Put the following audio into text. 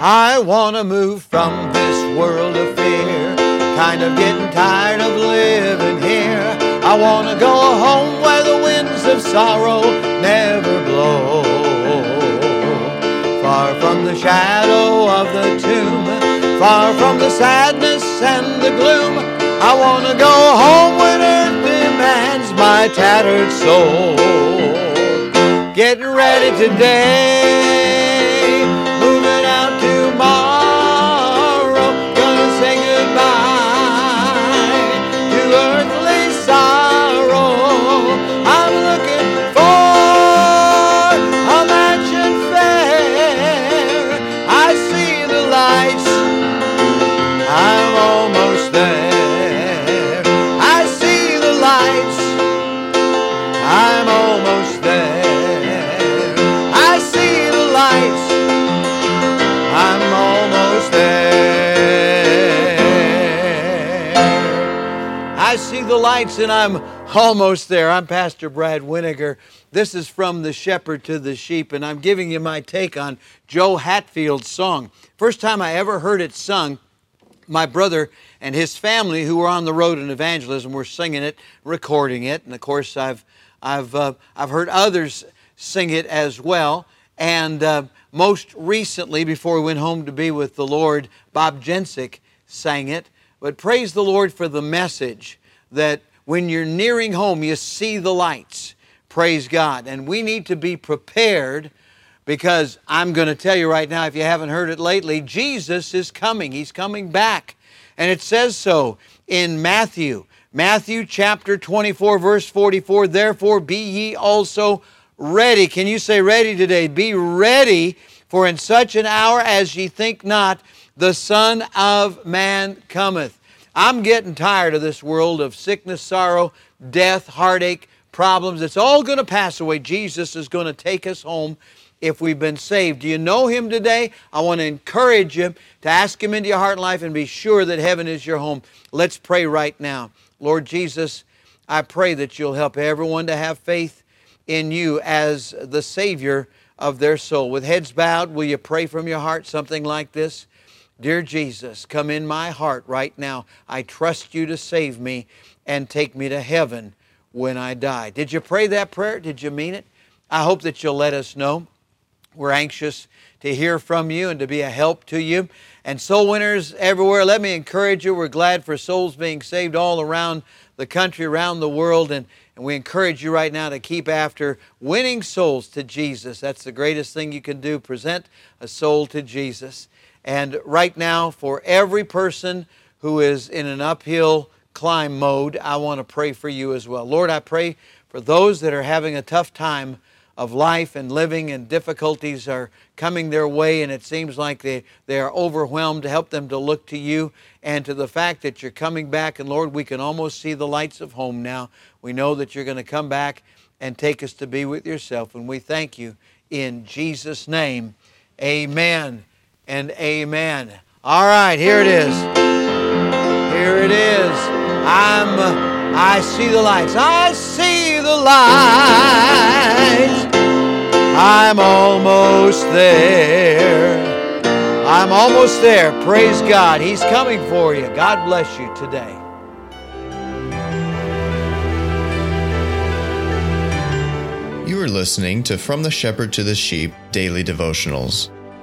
I wanna move from this world of fear. Kind of getting tired of living here. I wanna go home where the winds of sorrow never blow. Far from the shadow of the tomb, far from the sadness and the gloom. I wanna go home when earth demands my tattered soul. Getting ready today, see the lights and I'm almost there. I'm Pastor Brad Weniger. This is from the shepherd to the sheep, and I'm giving you my take on Joe Hatfield's song. First time I ever heard it sung, my brother and his family who were on the road in evangelism were singing it, recording it, and of course I've I've uh, I've heard others sing it as well. And uh, most recently, before we went home to be with the Lord, Bob Jensick sang it. But praise the Lord for the message that when you're nearing home, you see the lights. Praise God. And we need to be prepared because I'm going to tell you right now, if you haven't heard it lately, Jesus is coming. He's coming back. And it says so in Matthew. Matthew chapter 24, verse 44. Therefore be ye also ready. Can you say ready today? Be ready, for in such an hour as ye think not, the Son of Man cometh. I'm getting tired of this world of sickness, sorrow, death, heartache, problems. It's all going to pass away. Jesus is going to take us home if we've been saved. Do you know Him today? I want to encourage you to ask Him into your heart and life and be sure that heaven is your home. Let's pray right now. Lord Jesus, I pray that you'll help everyone to have faith in you as the Savior of their soul. With heads bowed, will you pray from your heart something like this? Dear Jesus, come in my heart right now. I trust you to save me and take me to heaven when I die. Did you pray that prayer? Did you mean it? I hope that you'll let us know. We're anxious to hear from you and to be a help to you. And soul winners everywhere, let me encourage you. We're glad for souls being saved all around the country, around the world. And, and we encourage you right now to keep after winning souls to Jesus. That's the greatest thing you can do. Present a soul to Jesus. And right now, for every person who is in an uphill climb mode, I want to pray for you as well. Lord, I pray for those that are having a tough time of life and living and difficulties are coming their way and it seems like they, they are overwhelmed help them to look to you and to the fact that you're coming back. And lord we can almost see the lights of home now. We know that you're going to come back and take us to be with yourself. And we thank you in jesus name. Amen and amen all right here it is here it is i'm i see the lights i see the lights I'm almost there. I'm almost there. Praise God. He's coming for you. God bless you today. You are listening to From the Shepherd to the Sheep Daily Devotionals.